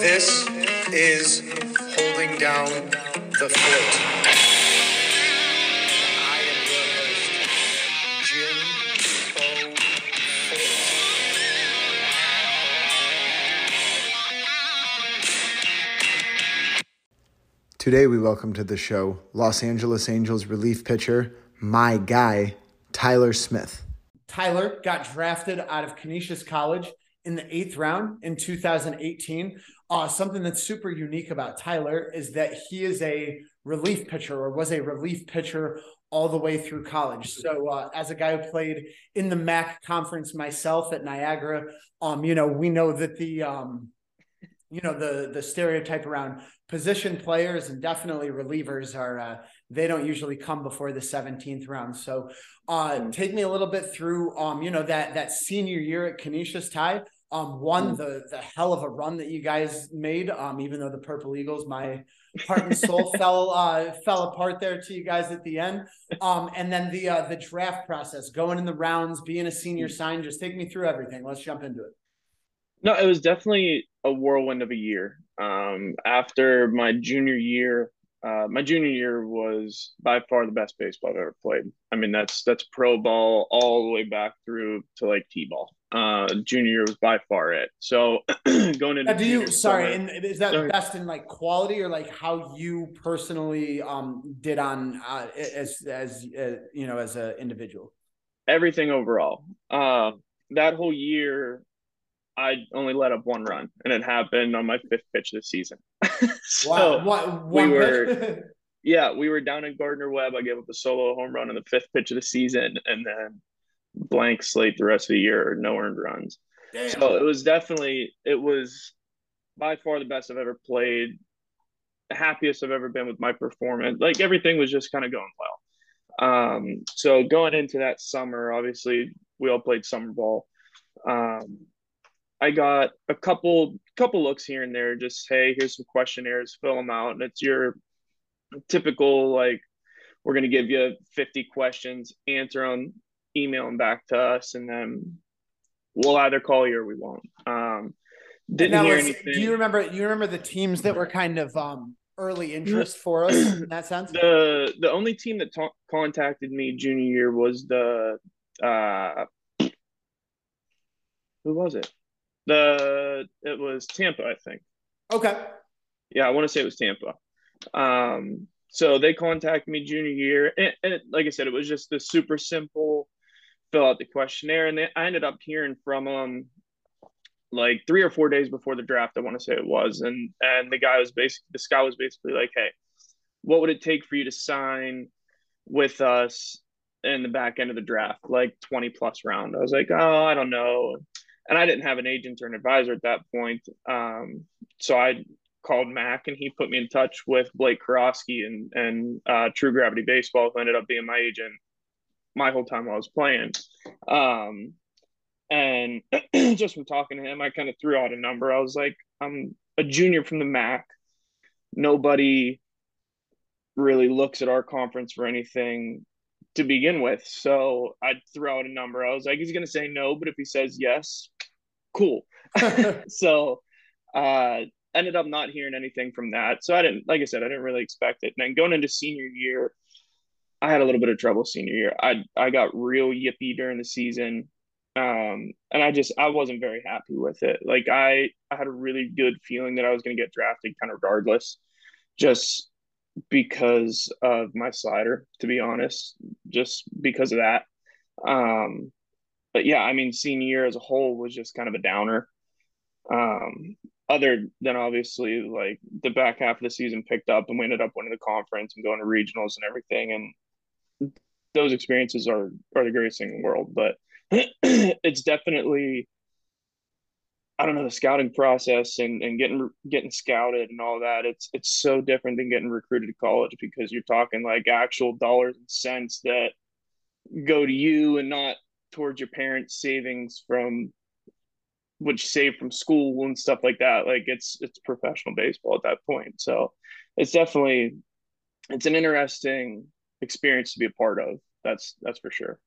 This is Holding Down the Fort. I am your host, Jim O. Fort. Today, we welcome to the show Los Angeles Angels relief pitcher, my guy, Tyler Smith. Tyler got drafted out of Canisius College in the eighth round in 2018. Uh, something that's super unique about Tyler is that he is a relief pitcher or was a relief pitcher all the way through college. So, uh, as a guy who played in the MAC conference myself at Niagara, um, you know, we know that the um, you know the the stereotype around position players and definitely relievers are uh, they don't usually come before the 17th round so uh, take me a little bit through um you know that that senior year at Canisius Ty um one the the hell of a run that you guys made um even though the Purple Eagles my heart and soul fell uh fell apart there to you guys at the end um and then the uh the draft process going in the rounds being a senior sign just take me through everything let's jump into it No, it was definitely a whirlwind of a year. Um, after my junior year, uh, my junior year was by far the best baseball I've ever played. I mean, that's that's pro ball all the way back through to like t-ball. Uh, junior year was by far it. So going into Uh, do you sorry summer- and is that Sorry. best in like quality or like how you personally um did on uh as as uh, you know as an individual everything overall. Uh, that whole year, I only let up one run, and it happened on my fifth pitch this season. so, wow what we were- yeah, we were down in Gardner Webb. I gave up a solo home run in the fifth pitch of the season, and then blank slate the rest of the year, no earned runs. Damn. So it was definitely it was by far the best I've ever played, the happiest I've ever been with my performance. Like everything was just kind of going well. Um, so going into that summer, obviously we all played summer ball. Um, I got a couple couple looks here and there. Just hey, here's some questionnaires, fill them out, and it's your typical like we're gonna give you 50 questions, answer them, email them back to us, and then we'll either call you or we won't. Um, didn't hear was- anything. do you remember you remember the teams that were kind of um early interest for us in that sense? The the only team that ta- contacted me junior year was the uh who was it? The it was tampa i think. Okay. Yeah i want to say it was tampa. Um so they contacted me junior year and, and it, like i said it was just the super simple fill out the questionnaire and they, i ended up hearing from them like three or four days before the draft i want to say it was and and the guy was basically this guy was basically like hey what would it take for you to sign with us in the back end of the draft like 20 plus round? I was like oh i don't know. And i didn't have an agent or an advisor at that point um, so i called mac and he put me in touch with blake karofsky and and uh, true gravity baseball who ended up being my agent my whole time while i was playing um, and just from talking to him, I kind of threw out a number. I was like, I'm a junior from the MAC. Nobody really looks at our conference for anything to begin with. So I threw out a number. I was like, he's going to say no, but if he says yes, cool. so uh ended up not hearing anything from that. So I didn't, like I said, I didn't really expect it. And then going into senior year, I had a little bit of trouble senior year. I I got real yippy during the season um and i just i wasn't very happy with it. Like i i had a really good feeling that i was going to get drafted kind of regardless just because of my slider to be honest just because of that. Um but yeah i mean senior year as a whole was just kind of a downer. Um other than obviously like the back half of the season picked up and we ended up winning the conference and going to regionals and everything and those experiences are are the greatest thing in the world but it's definitely I don't know the scouting process and, and getting getting scouted and all that. It's it's so different than getting recruited to college because you're talking like actual dollars and cents that go to you and not towards your parents' savings from which save from school and stuff like that. Like it's it's professional baseball at that point. So it's definitely it's an interesting experience to be a part of. That's that's for sure.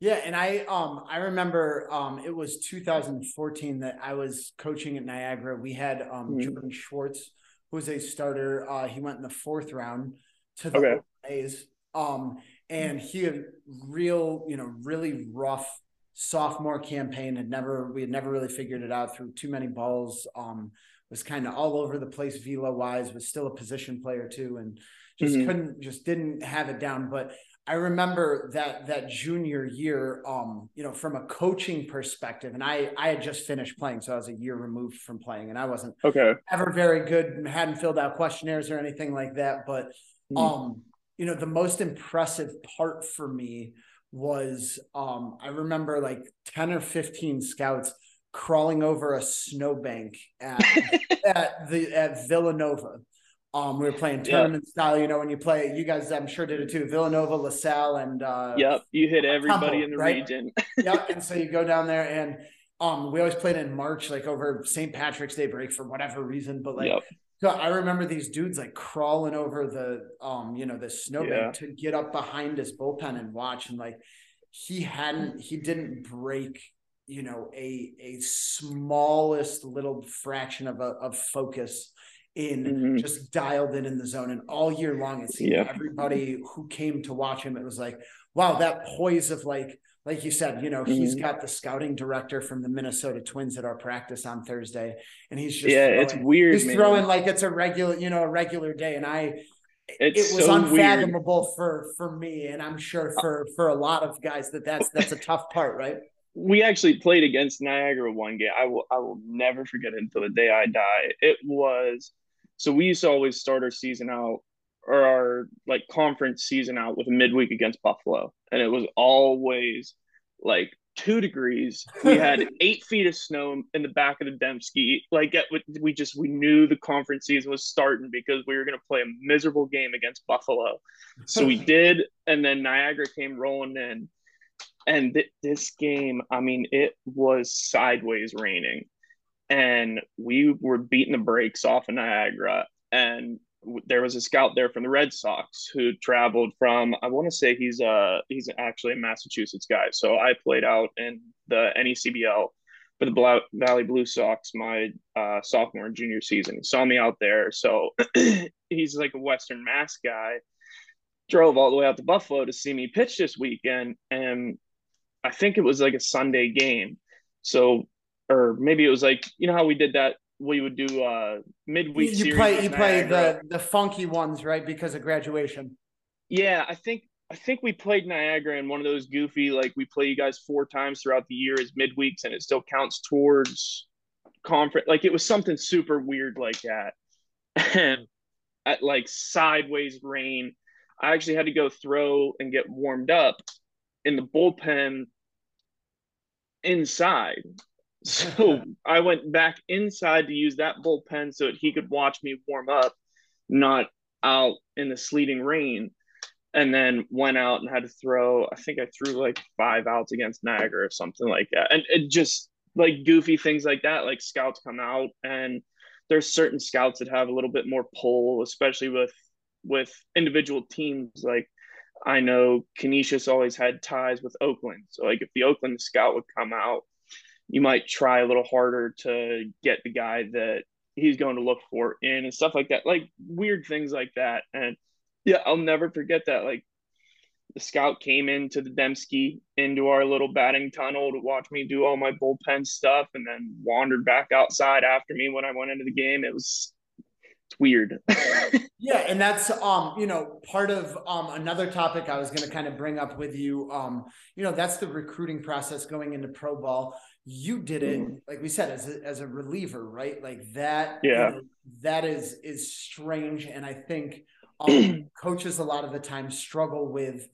Yeah, and I um I remember um it was 2014 that I was coaching at Niagara. We had um mm-hmm. Jordan Schwartz, who was a starter. Uh, he went in the fourth round to the okay. A's. Um, and he had real, you know, really rough sophomore campaign. Had never we had never really figured it out through too many balls. Um, was kind of all over the place velo wise. Was still a position player too, and just mm-hmm. couldn't just didn't have it down. But I remember that that junior year, um, you know, from a coaching perspective, and I I had just finished playing, so I was a year removed from playing, and I wasn't okay ever very good, hadn't filled out questionnaires or anything like that. But mm. um, you know, the most impressive part for me was um, I remember like ten or fifteen scouts crawling over a snowbank at at the at Villanova um, we were playing tournament yep. style, you know, when you play, you guys, I'm sure did it too. Villanova, LaSalle, and uh, yep, you hit everybody Temple, in the right? region. yep, and so you go down there, and um, we always played in March, like over St. Patrick's Day break for whatever reason, but like. Yep. So I remember these dudes like crawling over the um, you know, the snowbank yeah. to get up behind his bullpen and watch. And like he hadn't he didn't break, you know, a a smallest little fraction of a of focus in mm-hmm. just dialed in in the zone and all year long it seemed yeah. everybody who came to watch him it was like wow that poise of like like you said you know mm-hmm. he's got the scouting director from the minnesota twins at our practice on thursday and he's just yeah throwing, it's weird he's man. throwing like it's a regular you know a regular day and i it's it was so unfathomable weird. for for me and i'm sure for for a lot of guys that that's that's a tough part right we actually played against niagara one game i will i will never forget it until the day i die it was so we used to always start our season out or our like conference season out with a midweek against Buffalo. And it was always like two degrees. We had eight feet of snow in the back of the Demske. Like we just we knew the conference season was starting because we were going to play a miserable game against Buffalo. So we did, and then Niagara came rolling in, and th- this game, I mean, it was sideways raining and we were beating the brakes off of Niagara. And there was a scout there from the Red Sox who traveled from I want to say he's uh he's actually a Massachusetts guy. So I played out in the NECBL for the Blau- Valley Blue Sox my uh, sophomore and junior season. He saw me out there, so he's like a Western Mass guy. Drove all the way out to Buffalo to see me pitch this weekend, and I think it was like a Sunday game. So or maybe it was like you know how we did that we would do uh midweek you, you play you play the the funky ones right because of graduation. Yeah i think i think we played niagara in one of those goofy like we play you guys four times throughout the year as midweeks and it still counts towards conference like it was something super weird like that. And at like sideways rain i actually had to go throw and get warmed up in the bullpen inside so I went back inside to use that bullpen so that he could watch me warm up, not out in the sleeting rain. And then went out and had to throw, I think I threw like five outs against Niagara or something like that. And it just like goofy things like that, like scouts come out and there's certain scouts that have a little bit more pull, especially with with individual teams. Like I know Canisius always had ties with Oakland. So like if the Oakland scout would come out you might try a little harder to get the guy that he's going to look for in and stuff like that, like weird things like that. And yeah, I'll never forget that. Like the scout came into the Demske into our little batting tunnel to watch me do all my bullpen stuff and then wandered back outside after me when I went into the game. It was it's weird. yeah, and that's um, you know, part of um another topic I was gonna kind of bring up with you. Um, you know, that's the recruiting process going into pro ball you did it mm. like we said as a, as a reliever right like that yeah you know, that is is strange and i think um, coaches a lot of the time struggle with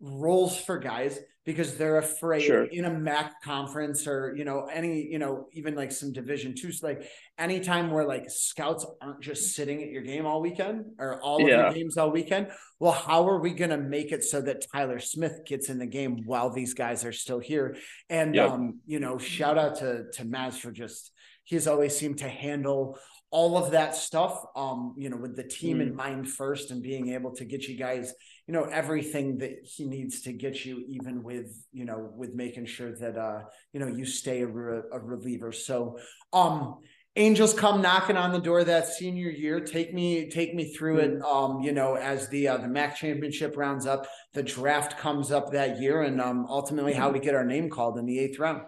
roles for guys because they're afraid Sure. in a MAC conference or you know any you know even like some Division two. so Like anytime where like scouts aren't just sitting at your game all weekend or all of your games all weekend. Well, how are we going to make it so that Tyler Smith gets in the game while these guys are still here? And Yep. um, you know, shout out to to Maz for just he's always seemed to handle all of that stuff um you know with the team in mind first and being able to get you guys you know everything that he needs to get you even with you know with making sure that uh you know you stay a, re- a reliever. So um angels come knocking on the door that senior year. Take me take me through it um you know as the uh, the mac championship rounds up the draft comes up that year and um ultimately how we get our name called in the eighth round.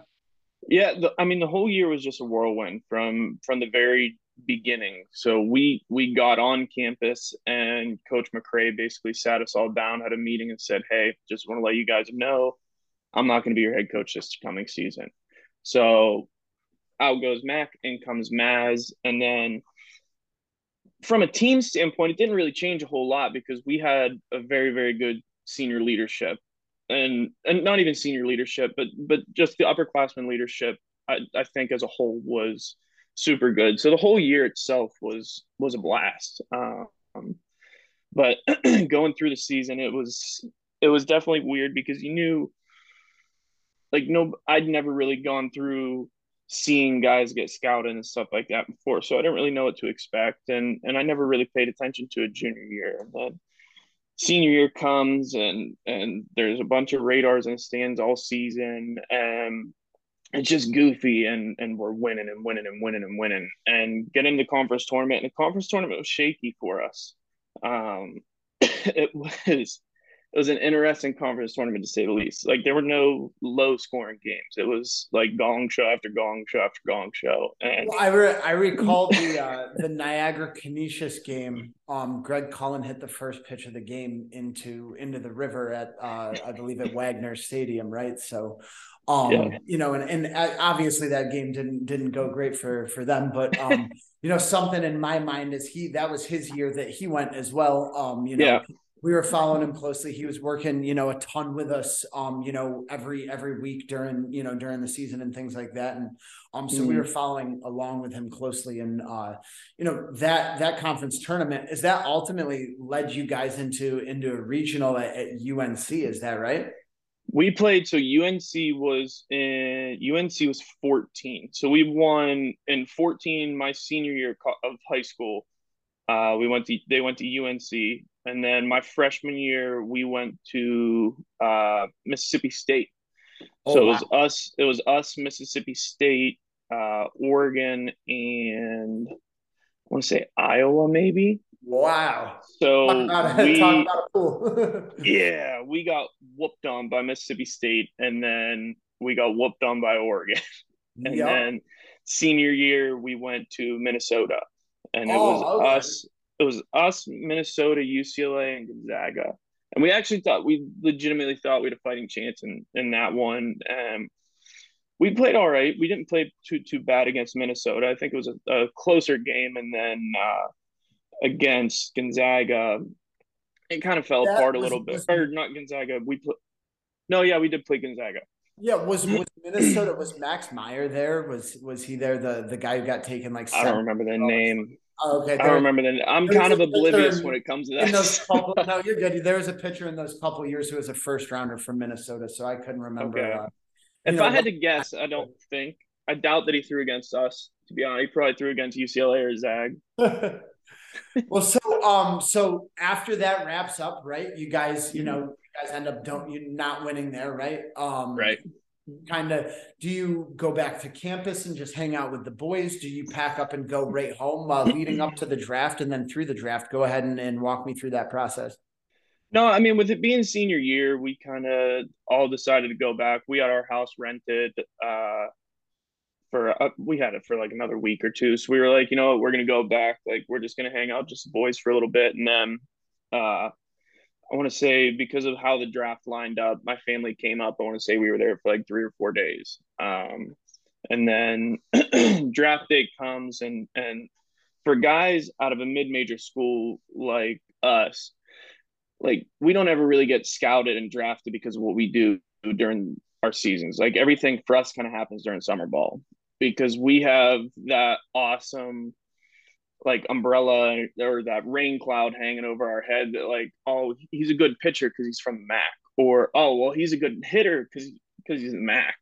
Yeah, the, I mean the whole year was just a whirlwind from from the very beginning. So we we got on campus and Coach McRae basically sat us all down, had a meeting, and said, "Hey, just want to let you guys know, I'm not going to be your head coach this coming season." So out goes Mac, in comes Maz, and then from a team standpoint, it didn't really change a whole lot because we had a very very good senior leadership and and not even senior leadership, but but just the upperclassmen leadership. I, I think as a whole was super good. So the whole year itself was was a blast. Um, but going through the season, it was it was definitely weird because you knew, like no, I'd never really gone through seeing guys get scouted and stuff like that before, so I didn't really know what to expect, and and I never really paid attention to a junior year. And then senior year comes and and there's a bunch of radars and stands all season and it's just goofy and and we're winning and winning and winning and winning and getting the conference tournament and the conference tournament was shaky for us. Um it was it was an interesting conference tournament to say the least like there were no low scoring games it was like gong show after gong show after gong show and Well, I re- I recall the uh, the Niagara Canisius game. Um, Greg Cullen hit the first pitch of the game into into the river at uh, I believe at Wagner Stadium, right? So, um, Yeah. you know, and and uh, obviously that game didn't didn't go great for for them, but um, you know, something in my mind is he that was his year that he went as well. Um, you know. Yeah. We were following him closely. He was working, you know, a ton with us, um, you know, every every week during, you know, during the season and things like that. And um, so we Mhm. were following along with him closely, and uh, you know that that conference tournament is that ultimately led you guys into into a regional at, at UNC. Is that right? We played so UNC was in UNC was 14. So we won in 14 my senior year of high school. Uh, we went to they went to UNC and then my freshman year we went to uh, Mississippi State. Oh, so it was us it was us Mississippi State, uh, Oregon and I want to say Iowa maybe. Wow. So we talk about a pool. yeah, we got whooped on by Mississippi State, and then we got whooped on by Oregon. And Yep. then senior year, we went to Minnesota, and it Oh, was okay. us. It was us, Minnesota, UCLA, and Gonzaga. And we actually thought we legitimately thought we had a fighting chance in in that one. Um, we played all right. We didn't play too too bad against Minnesota. I think it was a, a closer game, and then uh, against Gonzaga, it kind of fell That apart a little bit. was- Or not Gonzaga. We put. No, yeah, we did play Gonzaga. yeah, was was Minnesota was Max Meyer there? Was was he there? The the guy who got taken like I don't remember the name. Oh, okay, I there- don't remember that. I'm kind of oblivious when it comes to in those that. couple, no, you're good. There was a pitcher in those couple years who was a first rounder from Minnesota, so I couldn't remember. Okay. Uh, If know, I had to guess, I don't think. I doubt that he threw against us. To be honest, he probably threw against UCLA or Zag. well, so um, so after that wraps up, right? You guys, you know, you guys end up don't you not winning there, right? Um, Right. Kind of. Do you go back to campus and just hang out with the boys? Do you pack up and go right home uh, leading up to the draft and then through the draft? Go ahead and, and walk me through that process. No, I mean, with it being senior year, we kind of all decided to go back. We had our house rented. Uh, for uh, we had it for like another week or two, so we were like, you know, what, we're gonna go back. Like, we're just gonna hang out, just the boys for a little bit, and then, uh, I want to say because of how the draft lined up, my family came up. I want to say we were there for like three or four days. Um, and then draft day comes, and and for guys out of a mid-major school like us, like we don't ever really get scouted and drafted because of what we do. during our seasons. Like everything for us kind of happens during summer ball because we have that awesome like umbrella or that rain cloud hanging over our head that like oh he's a good pitcher because he's from MAC or oh well he's a good hitter because because he's the MAC.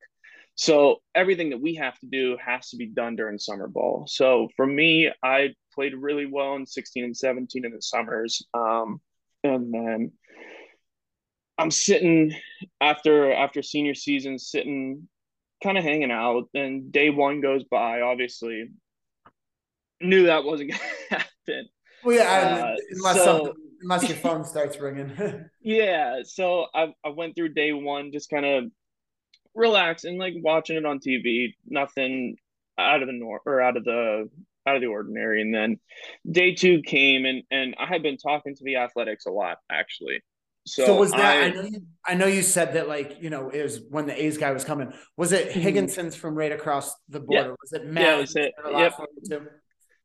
So everything that we have to do has to be done during summer ball. So for me, I played really well in 16 and 17 in the summers. Um, and then I'm sitting after after senior season, sitting kind of hanging out, and day one goes by. Obviously, knew that wasn't gonna happen. Well, yeah, uh, unless so, unless your phone starts ringing. yeah, so I I went through day one, just kind of relaxing, like watching it on TV. Nothing out of the norm or out of the out of the ordinary. And then day two came, and and I had been talking to the athletics a lot actually. So, so was that? I, I, know you, I know you said that like you know it was when the A's guy was coming. Was it mm-hmm. Higginson's from right across the border? Yep. Was it Matt? Yeah, it was it. Yep.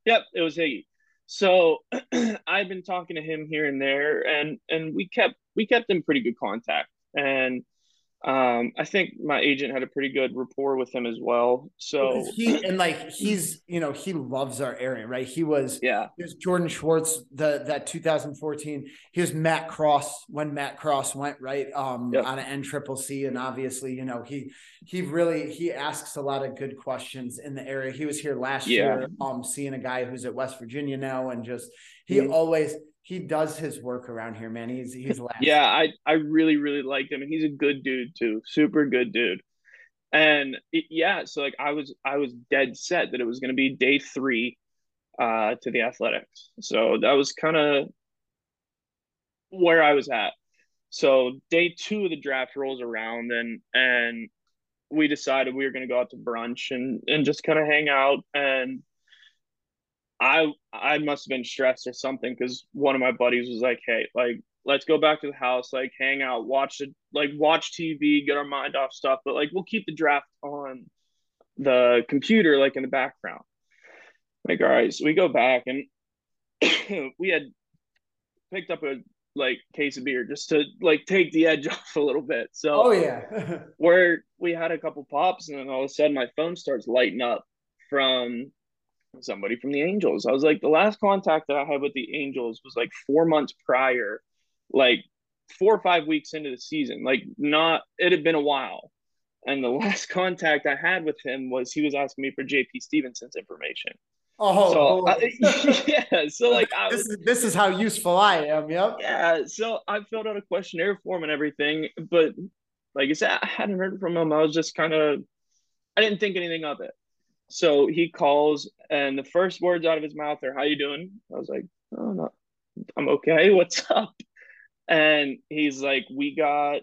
Yep, it was Higgy. So I've been talking to him here and there, and and we kept we kept in pretty good contact. And um, I think my agent had a pretty good rapport with him as well. So he and like he's you know he loves our area, right? He was yeah. He was Jordan Schwartz the that 2014. He was Matt Cross when Matt Cross went right um yep. on an N triple C, and obviously you know he he really he asks a lot of good questions in the area. He was here last yeah. year, um, seeing a guy who's at West Virginia now, and just he mm-hmm. always he does his work around here, man. He's he's last. yeah, I I really really liked him, and he's a good dude too, super good dude. And it, yeah, so like I was I was dead set that it was going to be day three uh, to the athletics. So that was kind of where I was at. So day two of the draft rolls around, and and we decided we were going to go out to brunch and and just kind of hang out and I I must have been stressed or something because one of my buddies was like, "Hey, like let's go back to the house, like hang out, watch it, like watch TV, get our mind off stuff, but like we'll keep the draft on the computer, like in the background." Like, all right, so we go back and we had picked up a like case of beer just to like take the edge off a little bit. So, oh yeah, where we had a couple pops, and then all of a sudden my phone starts lighting up from somebody from the Angels. I was like, the last contact that I had with the Angels was like four months prior, like four or five weeks into the season. Like, not, it had been a while. And the last contact I had with him was he was asking me for JP Stevenson's information. Oh, so, I, yeah. So like, I this is this is how useful I am. Yep. Yeah. So I filled out a questionnaire form and everything, but like I said, I hadn't heard from him. I was just kind of, I didn't think anything of it. So he calls, and the first words out of his mouth are, "How you doing?" I was like, "Oh no, I'm okay. What's up?" And he's like, "We got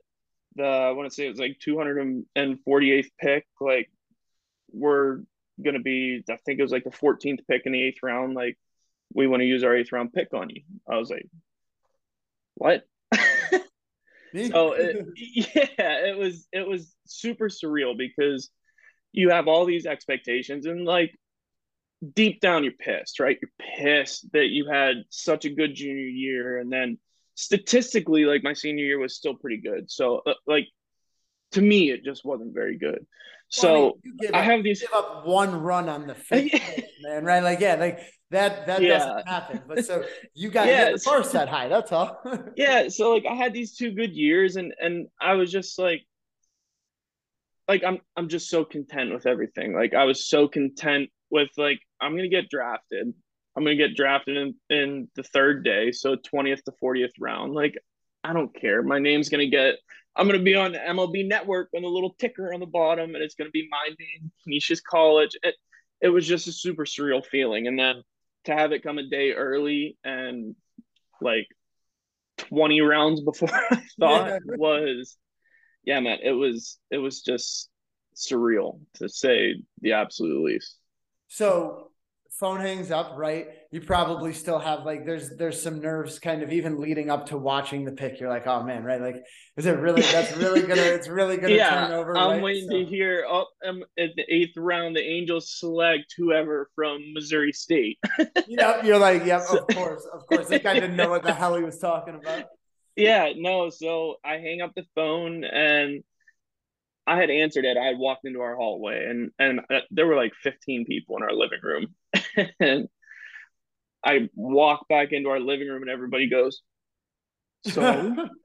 the I want to say it was like 248th pick. Like we're gonna be, I think it was like the 14th pick in the eighth round. Like we want to use our eighth round pick on you." I was like, "What?" so it, yeah, it was it was super surreal because you have all these expectations and like deep down you're pissed, right? You're pissed that you had such a good junior year and then statistically like my senior year was still pretty good. So uh, like to me it just wasn't very good. So I, mean, I, have these give up one run on the fifth, man, right? Like yeah, like that that yeah. doesn't happen. But so you got yeah, the first set high, that's all. yeah, so like I had these two good years and and I was just like like I'm I'm just so content with everything. Like I was so content with like I'm gonna get drafted. I'm gonna get drafted in, in the third day, so 20th to 40th round. Like I don't care. My name's gonna get I'm gonna be on the MLB network with a little ticker on the bottom, and it's gonna be my name, Canisius College. It it was just a super surreal feeling. And then to have it come a day early and like 20 rounds before I thought yeah. was yeah, man, it was it was just surreal to say the absolute least. So phone hangs up, right? You probably still have like there's there's some nerves kind of even leading up to watching the pick. You're like, oh man, right? Like, is it really that's really gonna it's really gonna yeah, turn over? I'm right? waiting so. to hear oh um, at the eighth round the Angels select whoever from Missouri State. yep, you're like, yep, so, of course, of course. This guy didn't know what the hell he was talking about yeah, no. So I hang up the phone and I had answered it. I had walked into our hallway, and and uh, there were like 15 people in our living room, and I walk back into our living room, and everybody goes, "So."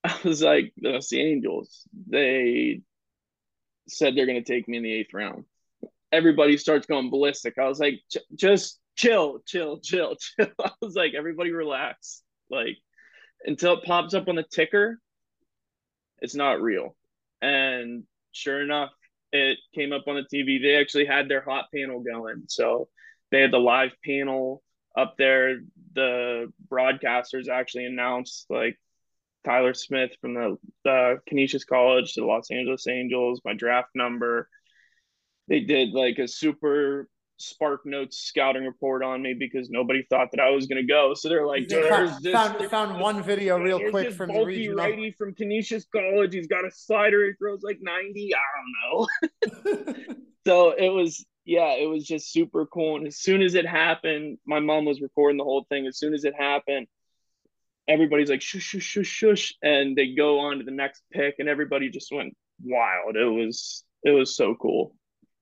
I was like, "That's the Angels." They said they're going to take me in the eighth round. Everybody starts going ballistic. I was like, "Just chill, chill, chill, chill." I was like, "Everybody relax." Like until it pops up on the ticker, it's not real. And sure enough, it came up on the TV. They actually had their hot panel going. So they had the live panel up there. The broadcasters actually announced like Tyler Smith from the, Canisius College to the Los Angeles Angels, my draft number. They did like a super Spark Notes scouting report on me because nobody thought that I was going to go. So they're like, found, this, found, found one video real quick from the regional. righty from Canisius College. He's got a slider. He throws like 90. I don't know. so it was, yeah, it was just super cool. And as soon as it happened, my mom was recording the whole thing. As soon as it happened, everybody's like, shush, shush, shush, shush. And they go on to the next pick, and everybody just went wild. It was, it was so cool.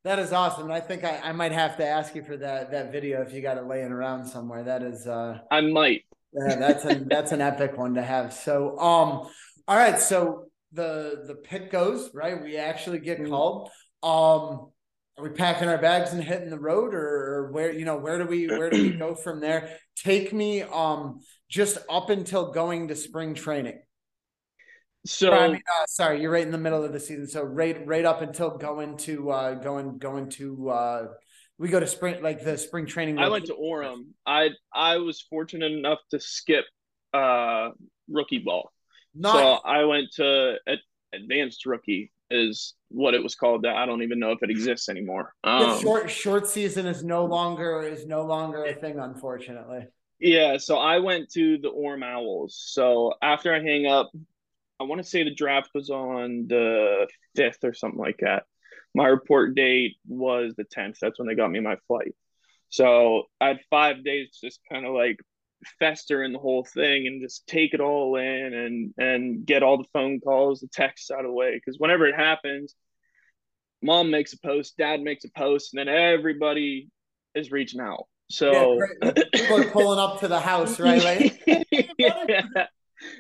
That is awesome. I think I, I might have to ask you for that that video if you got it laying around somewhere. That is uh I might. Yeah, that's a that's an epic one to have. So um all right, so the the pit goes, right? We actually get mm-hmm. called. Um are we packing our bags and hitting the road or, or where you know where do we where do we go from there? Take me um just up until going to spring training. So I mean, uh, sorry, you're right in the middle of the season. So right, right up until going to uh, going going to uh, we go to spring like the spring training. I went to Orem. I I was fortunate enough to skip uh, rookie ball. Nice. So I went to advanced rookie is what it was called. That I don't even know if it exists anymore. Um, short short season is no longer is no longer a thing, unfortunately. Yeah, so I went to the Orem Owls. So after I hang up I want to say the draft was on the fifth or something like that. My report date was the tenth. That's when they got me my flight. So I had five days to just kind of like fester in the whole thing and just take it all in and and get all the phone calls, the texts out of the way. Because whenever it happens, mom makes a post, dad makes a post, and then everybody is reaching out. So yeah, people are pulling up to the house, right? Like, yeah.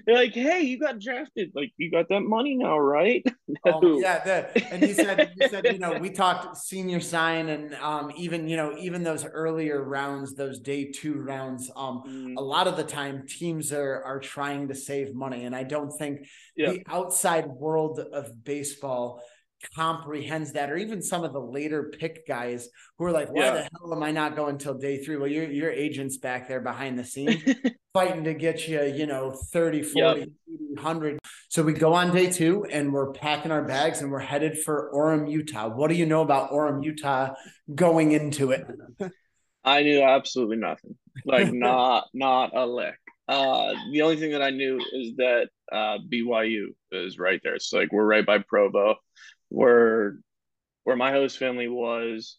They're like, "Hey, you got drafted. Like, you got that money now, right?" no. oh, yeah, the, and you said, you said, you know, we talked senior sign, and um, even you know, even those earlier rounds, those day two rounds. Um, mm. a lot of the time, teams are are trying to save money, and I don't think yeah. the outside world of baseball comprehends that, or even some of the later pick guys who are like, why yeah. the hell am I not going till day three? Well, your your agent's back there behind the scenes fighting to get you, you know, 30, 40, yep. 100. So we go on day two and we're packing our bags and we're headed for Orem, Utah. What do you know about Orem, Utah going into it? I knew absolutely nothing. Like not not a lick. Uh, the only thing that I knew is that uh, BYU is right there. So like we're right by Provo where where my host family was,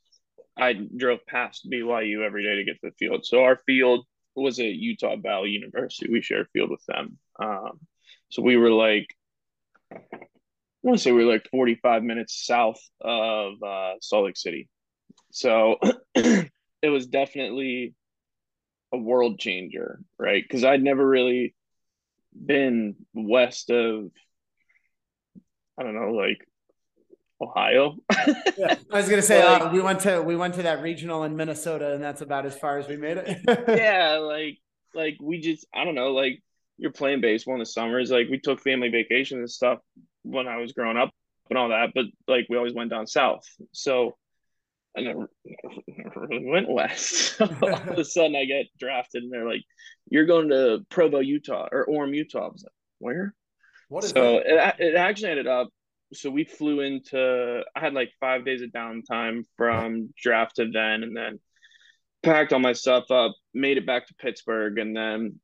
I drove past BYU every day to get to the field. So our field was at Utah Valley University. We shared field with them. Um, so we were like, I want to say we were like 45 minutes south of uh, Salt Lake City. So it was definitely a world changer, right? Because I'd never really been west of, I don't know, like Ohio. yeah, I was gonna say like, uh, we went to we went to that regional in Minnesota, and that's about as far as we made it. yeah, like like we just I don't know, like you're playing baseball in the summers. Like we took family vacations and stuff when I was growing up and all that, but like we always went down south. So I never, never really went west. all of a sudden, I get drafted, and they're like, "You're going to Provo, Utah, or Orem, Utah." I was like, "Where?" What is so that? it, it actually ended up so we flew into I had like five days of downtime from draft to then and then packed all my stuff up, made it back to Pittsburgh and then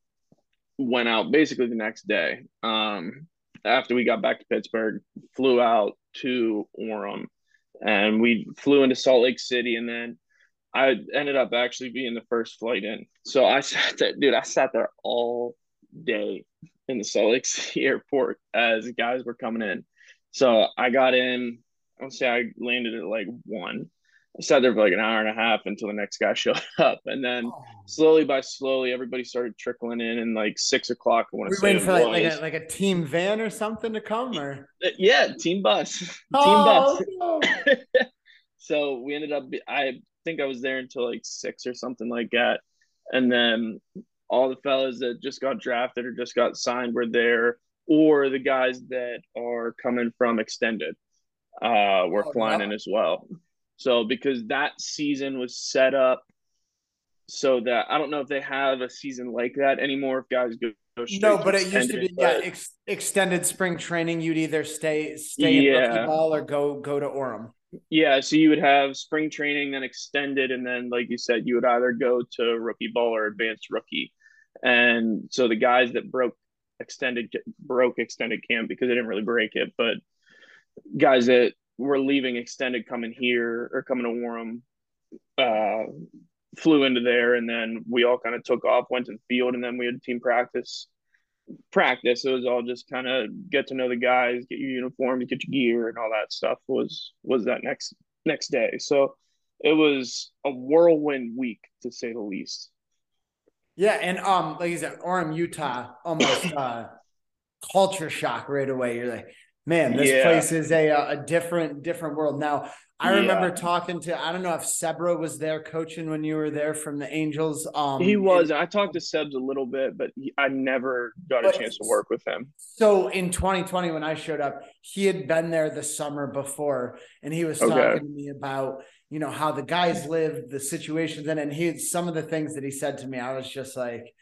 went out basically the next day. Um after we got back to Pittsburgh, flew out to Orem and we flew into Salt Lake City and then I ended up actually being the first flight in. So I sat there, dude, I sat there all day in the Salt Lake City airport as guys were coming in. So I got in I'll say I landed at like one. I sat there for like an hour and a half until the next guy showed up, and then oh. slowly by slowly, everybody started trickling in. And like six o'clock, I want to say, waiting for like, like, a, like a team van or something to come, or yeah, team bus, oh, team bus. No. so we ended up. I think I was there until like six or something like that, and then all the fellas that just got drafted or just got signed were there, or the guys that are coming from extended uh, were oh, flying wow. in as well. So because that season was set up so that I don't know if they have a season like that anymore. If guys go, go no, but it used to be yeah, ex- extended spring training. You'd either stay stay yeah. in rookie ball or go go to Orem. Yeah, so you would have spring training, then extended, and then like you said, you would either go to rookie ball or advanced rookie. And so the guys that broke extended broke extended camp because they didn't really break it, but guys that were leaving extended coming here or coming to Orem, uh, flew into there, and then we all kind of took off, went to the field, and then we had team practice. Practice. It was all just kind of get to know the guys, get your uniform, get your gear, and all that stuff. Was was that next next day? So it was a whirlwind week to say the least. Yeah, and um, like you said, Orem, Utah, almost uh, culture shock right away. You're like, man, this yeah. place is a a different different world. Now, I yeah. remember talking to I don't know if Sebra was there coaching when you were there from the Angels. Um, he was. And, I talked to Sebs a little bit, but he, I never got a chance to work with him. So in 2020, when I showed up, he had been there the summer before, and he was talking okay. to me about you know how the guys lived, the situations, and and he some of the things that he said to me, I was just like,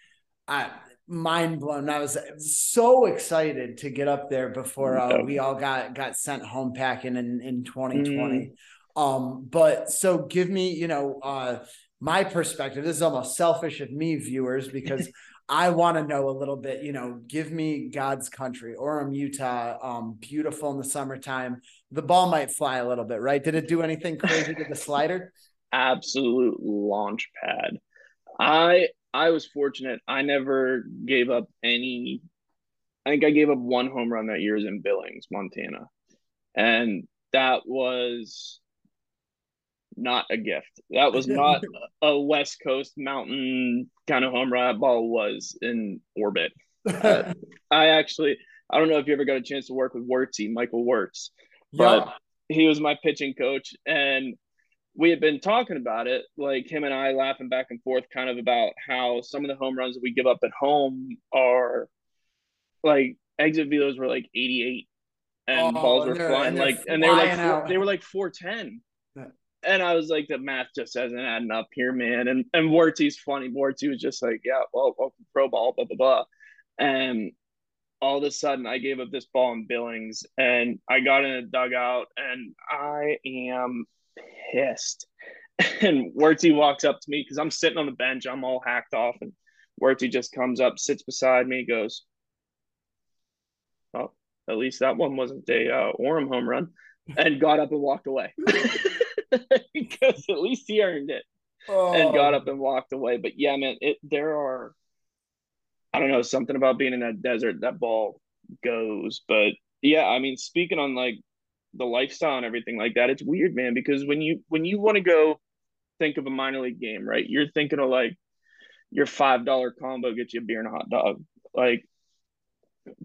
I mind blown. I was so excited to get up there before uh, we all got got sent home packing in in 2020. Mm. Um, but so give me, you know, uh, my perspective. This is almost selfish of me, viewers, because I want to know a little bit. You know, give me God's country, Orem, Utah. Um, beautiful in the summertime. The ball might fly a little bit, right? Did it do anything crazy to the slider? Absolute launch pad. I I was fortunate. I never gave up any. I think I gave up one home run that year in Billings, Montana, and that was not a gift. That was not a West Coast mountain kind of home run. That ball was in orbit. Uh, I actually, I don't know if you ever got a chance to work with Wirtzy, Michael Wuertz, but yeah. he was my pitching coach, and we had been talking about it, like him and I laughing back and forth, kind of about how some of the home runs that we give up at home are like exit velos were like 88 and oh, balls were flying like and they were like four, they were like 410 yeah. and I was like the math just hasn't adding up here man. And and Warty's funny. Warty was just like yeah well, well pro ball blah blah blah. And all of a sudden I gave up this ball in Billings and I got in a dugout and I am pissed. And Werty walks up to me because I'm sitting on the bench. I'm all hacked off. And Werty just comes up, sits beside me, goes, Oh, at least that one wasn't a uh, Orem home run, and got up and walked away. because at least he earned it. Oh. And got up and walked away. But yeah, man, it there are I don't know, something about being in that desert, that ball goes. But yeah, I mean, speaking on like the lifestyle and everything like that. It's weird, man, because when you when you want to go think of a minor league game, right? You're thinking of like your five dollar combo gets you a beer and a hot dog. Like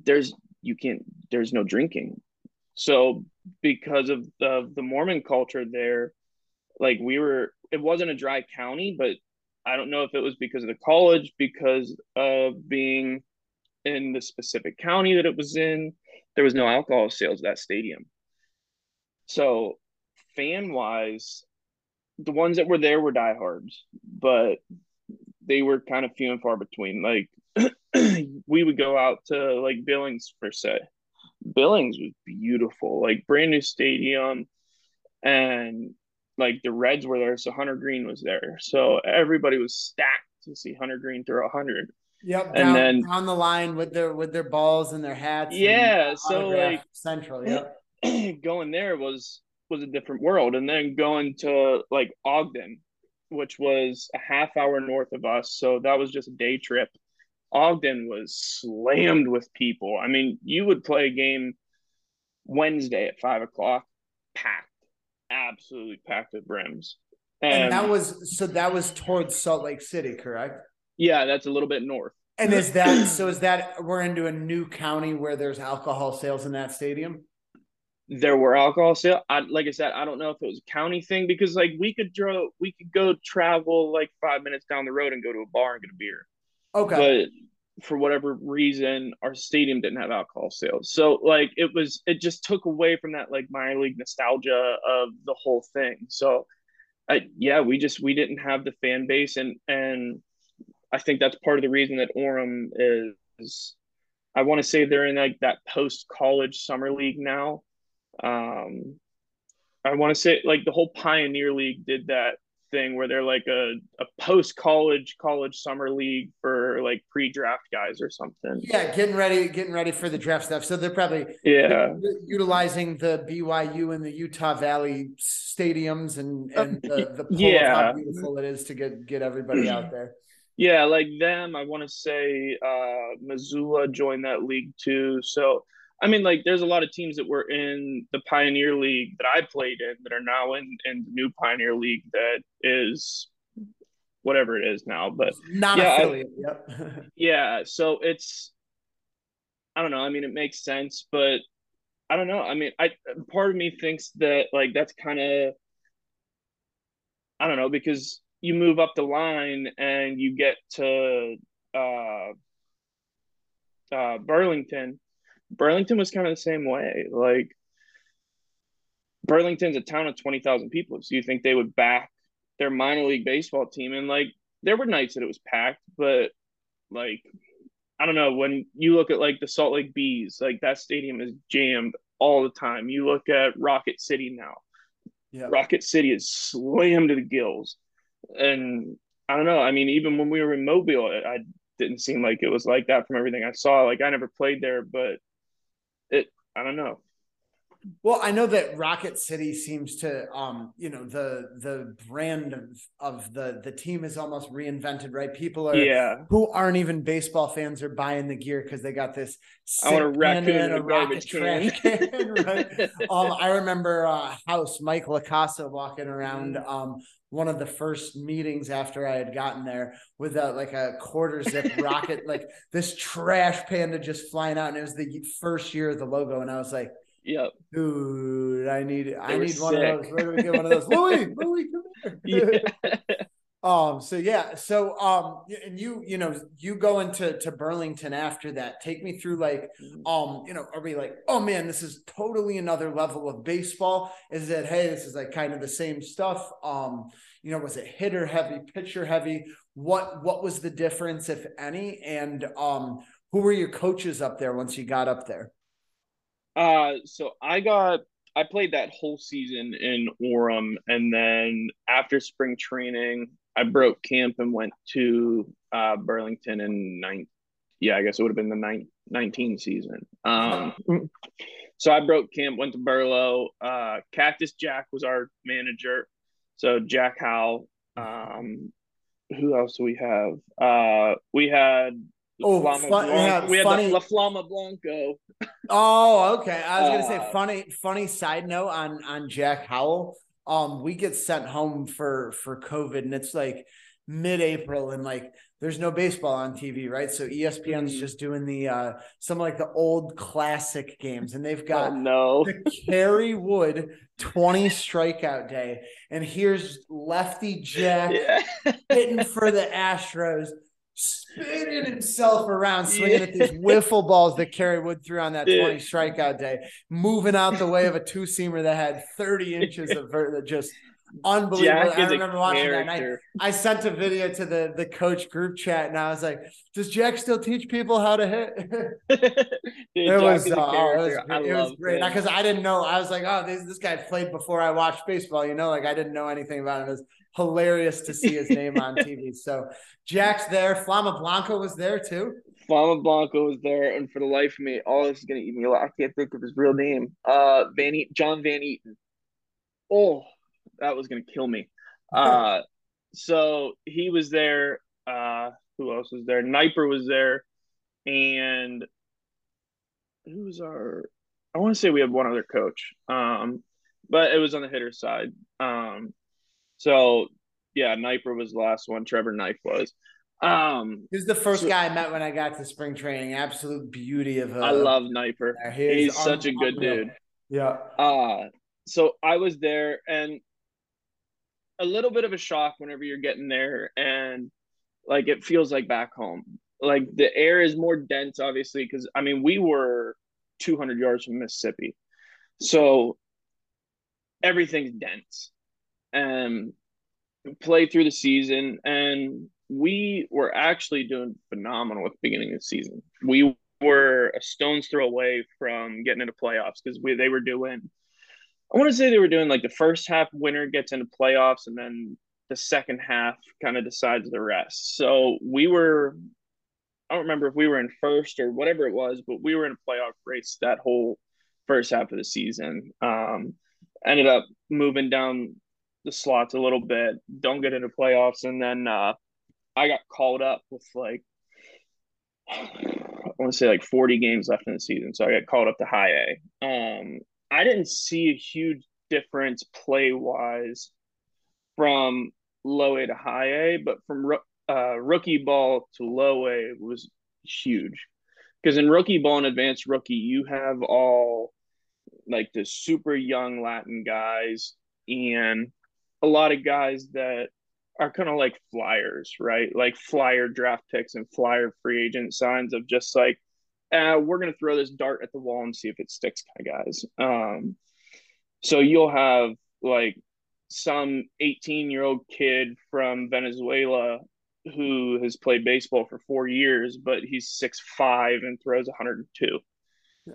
there's you can't there's no drinking. So because of the the Mormon culture there, like we were it wasn't a dry county, but I don't know if it was because of the college, because of being in the specific county that it was in, there was no alcohol sales at that stadium. So fan wise, the ones that were there were diehards, but they were kind of few and far between. Like we would go out to like Billings per se. Billings was beautiful, like brand new stadium, and like the Reds were there, so Hunter Greene was there, so everybody was stacked to see Hunter Greene throw a hundred. Yep, and down, then down the line with their with their balls and their hats. Yeah, so like central. Yep. going there was was a different world and then going to like ogden which was a half hour north of us so that was just a day trip ogden was slammed with people i mean you would play a game wednesday at five o'clock packed, absolutely packed with brims. And, And, that was so that was towards Salt Lake City, correct? yeah, that's a little bit north. And is that so? Is that we're into a new county where there's alcohol sales in that stadium? There were alcohol sale. I like I said, I don't know if it was a county thing because like we could draw, we could go travel like five minutes down the road and go to a bar and get a beer. Okay. but for whatever reason our stadium didn't have alcohol sales. So like it was it just took away from that like minor league nostalgia of the whole thing. So I, yeah we just we didn't have the fan base and and i think that's part of the reason that orem is i want to say they're in like that post college summer league now. Um i want to say like the whole pioneer league did that thing where they're like a, a post college college summer league for like pre draft guys or something. yeah, getting ready, getting ready for the draft stuff. So they're probably Yeah. utilizing the BYU and the Utah Valley stadiums and and the, the Yeah. of how beautiful it is to get get everybody out there. Yeah, like them, I want to say uh Missoula joined that league too. So I mean like there's a lot of teams that were in the Pioneer League that I played in that are now in in the new Pioneer League that is whatever it is now. But Non Yeah, I- Yep. yeah so it's i don't know i mean it makes sense but i don't know i mean i part of me thinks that like that's kind of i don't know because you move up the line and you get to uh uh burlington burlington was kind of the same way like burlington's a town of 20,000 people so you think they would back their minor league baseball team and like there were nights that it was packed but like I don't know when you look at like the Salt Lake Bees, like that stadium is jammed all the time. You look at Rocket City now. yeah. Rocket City is slammed to the gills. And I don't know. I mean, even when we were in Mobile, it, I didn't seem like it was like that from everything I saw. Like I never played there, but I don't know. Well, I know that Rocket City seems to, um, you know, the the brand of, of the the team is almost reinvented, right? People are Yeah. who aren't even baseball fans are buying the gear because they got this. I want a raccoon and a rocket trash can. can, right? um, I remember uh, House Mike Lacasa walking around Mm. um, one of the first meetings after I had gotten there with a, like a quarter zip rocket, like this trash panda just flying out, and it was the first year of the logo, and I was like, Yep. dude, I need I were need one of sick. those. Where do we get one of those? Louis, Louis, come here. Yeah. Um, so yeah, so um, and you, you know, you go into to Burlington after that. Take me through like, um, you know, are we like, oh man, this is totally another level of baseball? Is it, hey, this is like kind of the same stuff? Um, you know, was it hitter heavy, pitcher heavy? What what was the difference, if any? And um, who were your coaches up there once you got up there? Uh, so I got I played that whole season in Orem, and then after spring training, I broke camp and went to uh, Burlington in nine. Yeah, I guess it would have been the nine, 19 season. Um, so I broke camp, went to Burlow. Uh, Cactus Jack was our manager. So Jack Howell. Um, who else do we have? Uh, we had Oh, fun- yeah, we had funny- the La Flama Blanco. Oh, okay. I was gonna say Uh, funny, funny side note on on Jack Howell. Um, we get sent home for for COVID, and it's like mid-April, and like there's no baseball on TV, right? So ESPN's Mhm. just doing the uh some like the old classic games, and they've Oh got no. the Kerry Wood 20 strikeout day, and here's lefty Jack Yeah. hitting for the Astros, spinning himself around, swinging at these Yeah. wiffle balls that Kerry Wood threw on that Yeah. 20 strikeout day, moving out the way of a two seamer that had 30 inches of vert, That just unbelievable. I remember watching that. And I. I sent a video to the the coach group chat, and I was like, "Does Jack still teach people how to hit?" Dude, it was, uh, oh, it was. I it was great because I didn't know. I was like, "Oh, this this guy played before I watched baseball." You know, like I didn't know anything about him. It was hilarious to see his name on TV. So Jack's there. Flama Blanco was there too. Flama Blanco was there, and for the life of me, all this is gonna eat me alive. I can't think of his real name. Uh, Van e- John Van Eaton. Oh, that was gonna kill me. Uh, so he was there. Uh, who else was there? Niper was there, and who was our? I want to say we had one other coach. Um, but it was on the hitter side. Um, so yeah, Niper was the last one. Trevor Knife was. Um, He's the first so, guy I met when I got to spring training. Absolute beauty of. A, I love Niper. He's such a good dude. Yeah. Uh so I was there and a little bit of a shock whenever you're getting there and like it feels like back home. Like the air is more dense, obviously, because I mean we were 200 yards from Mississippi, so everything's dense. And play through the season, and we were actually doing phenomenal at the beginning of the season. We were a stone's throw away from getting into playoffs because we they were doing. I want to say they were doing like the first half winner gets into playoffs, and then the second half kind of decides the rest. So we were. I don't remember if we were in first or whatever it was, but we were in a playoff race that whole first half of the season. Um, ended up moving down the slots a little bit, don't get into playoffs, and then uh, I got called up with like I want to say like 40 games left in the season, so I got called up to high A. Um, I didn't see a huge difference play wise from low A to high A, but from uh, rookie ball to low A was huge because in rookie ball and advanced rookie, you have all like the super young Latin guys and a lot of guys that are kind of like flyers, right? Like flyer draft picks and flyer free agent signs of just like, uh, we're going to throw this dart at the wall and see if it sticks kind of guys. Um, so you'll have like some 18 year old kid from Venezuela who has played baseball for four years, but he's six five and throws 102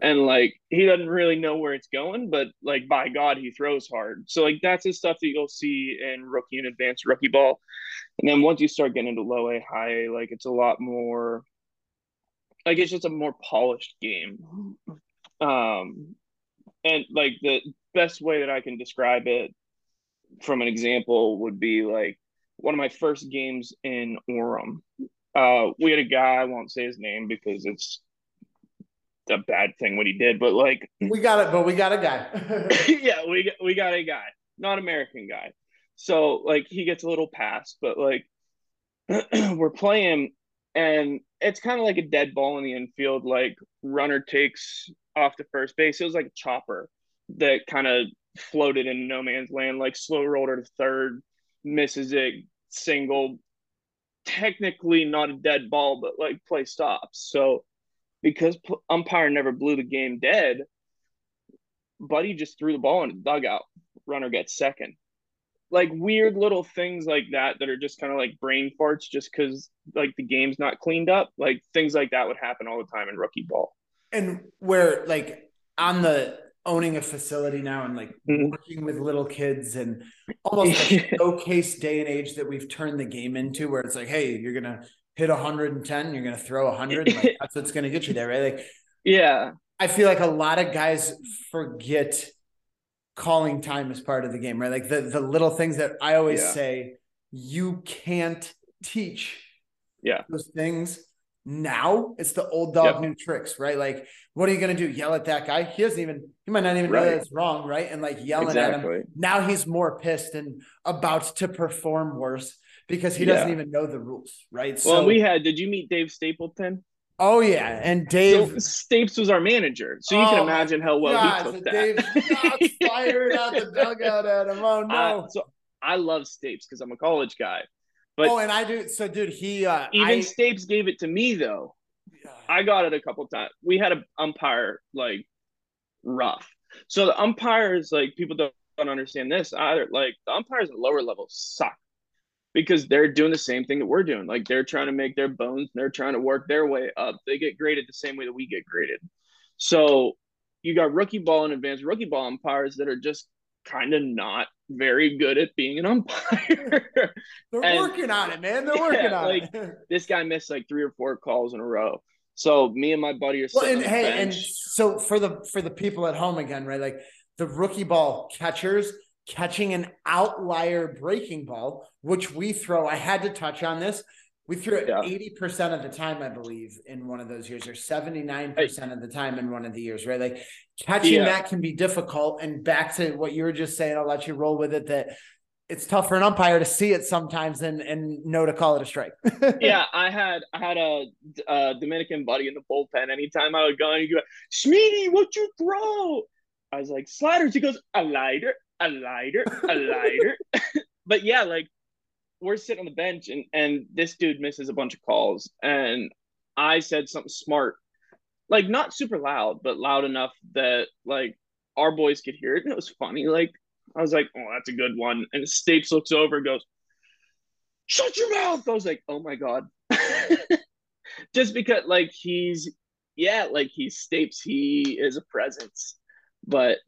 and like he doesn't really know where it's going, but like by God, he throws hard. So like that's the stuff that you'll see in rookie and advanced rookie ball. And then once you start getting into low A, high A, like it's a lot more like it's just a more polished game. Um and like the best way that I can describe it from an example would be like one of my first games in Orem. Uh, we had a guy, I won't say his name because it's a bad thing what he did, but like we got it, but we got a guy. yeah, we we got a guy, not American guy. So like he gets a little pass, but like we're playing and it's kind of like a dead ball in the infield. Like runner takes off the first base. It was like a chopper that kind of floated in no man's land, like slow roller to third, misses it, single. Technically not a dead ball, but like play stops. So because umpire never blew the game dead. Buddy just threw the ball in the dugout. Runner gets second. Like weird little things like that that are just kind of like brain farts just because like the game's not cleaned up. Like things like that would happen all the time in rookie ball. And where like on the owning a facility now and like mm-hmm. working with little kids and almost like showcase day and age that we've turned the game into where it's like, hey, you're gonna hit 110, you're going to throw 100. Like, that's what's going to get you there, right? Like, yeah. I feel like a lot of guys forget calling time as part of the game, right? Like the the little things that I always yeah. say you can't teach. Yeah. Those things now it's the old dog yep. new tricks, right? Like, what are you gonna do? Yell at that guy? He doesn't even he might not even right. know that it's wrong, right? And like yelling exactly. at him. Now he's more pissed and about to perform worse because he doesn't yeah. even know the rules, right? So well, we had. Did you meet Dave Stapleton? Oh yeah, and Dave so Stapes was our manager, so you oh, can imagine how well God, he took that. Dave fired out the dugout at him. Oh no! Uh, so I love Stapes because I'm a college guy. But oh, and I do. So, dude, he uh, even I, Stapes gave it to me though. Yeah. I got it a couple times. We had an umpire like rough. So the umpires, like people don't, don't understand this either. Like the umpires at lower levels suck because they're doing the same thing that we're doing. Like they're trying to make their bones, they're trying to work their way up. They get graded the same way that we get graded. So you got rookie ball and advanced rookie ball umpires that are just kind of not very good at being an umpire. They're and, working on it, man. They're working yeah, on like, it. this guy missed like three or four calls in a row. So me and my buddy are well, and hey, bench. and so for the for the people at home again, right? Like the rookie ball catchers catching an outlier breaking ball, which we throw. I had to touch on this. We threw it Yeah. eighty percent of the time, I believe, in one of those years, or seventy nine percent of the time in one of the years, right? Like catching Yeah. that can be difficult. And back to what you were just saying, I'll let you roll with it. That it's tough for an umpire to see it sometimes and and know to call it a strike. yeah, I had I had a, a Dominican buddy in the bullpen. Anytime I would go, and he'd go, "Schmeedy, what you throw?" I was like, "Sliders." He goes, "A lighter, a lighter, a lighter." but yeah, like we're sitting on the bench, and and this dude misses a bunch of calls, and I said something smart, like not super loud, but loud enough that like our boys could hear it, and it was funny. Like I was like, "Oh, that's a good one," and Stapes looks over and goes shut your mouth. I was like, oh my God. Just because like he's yeah, like he Stapes, he is a presence. But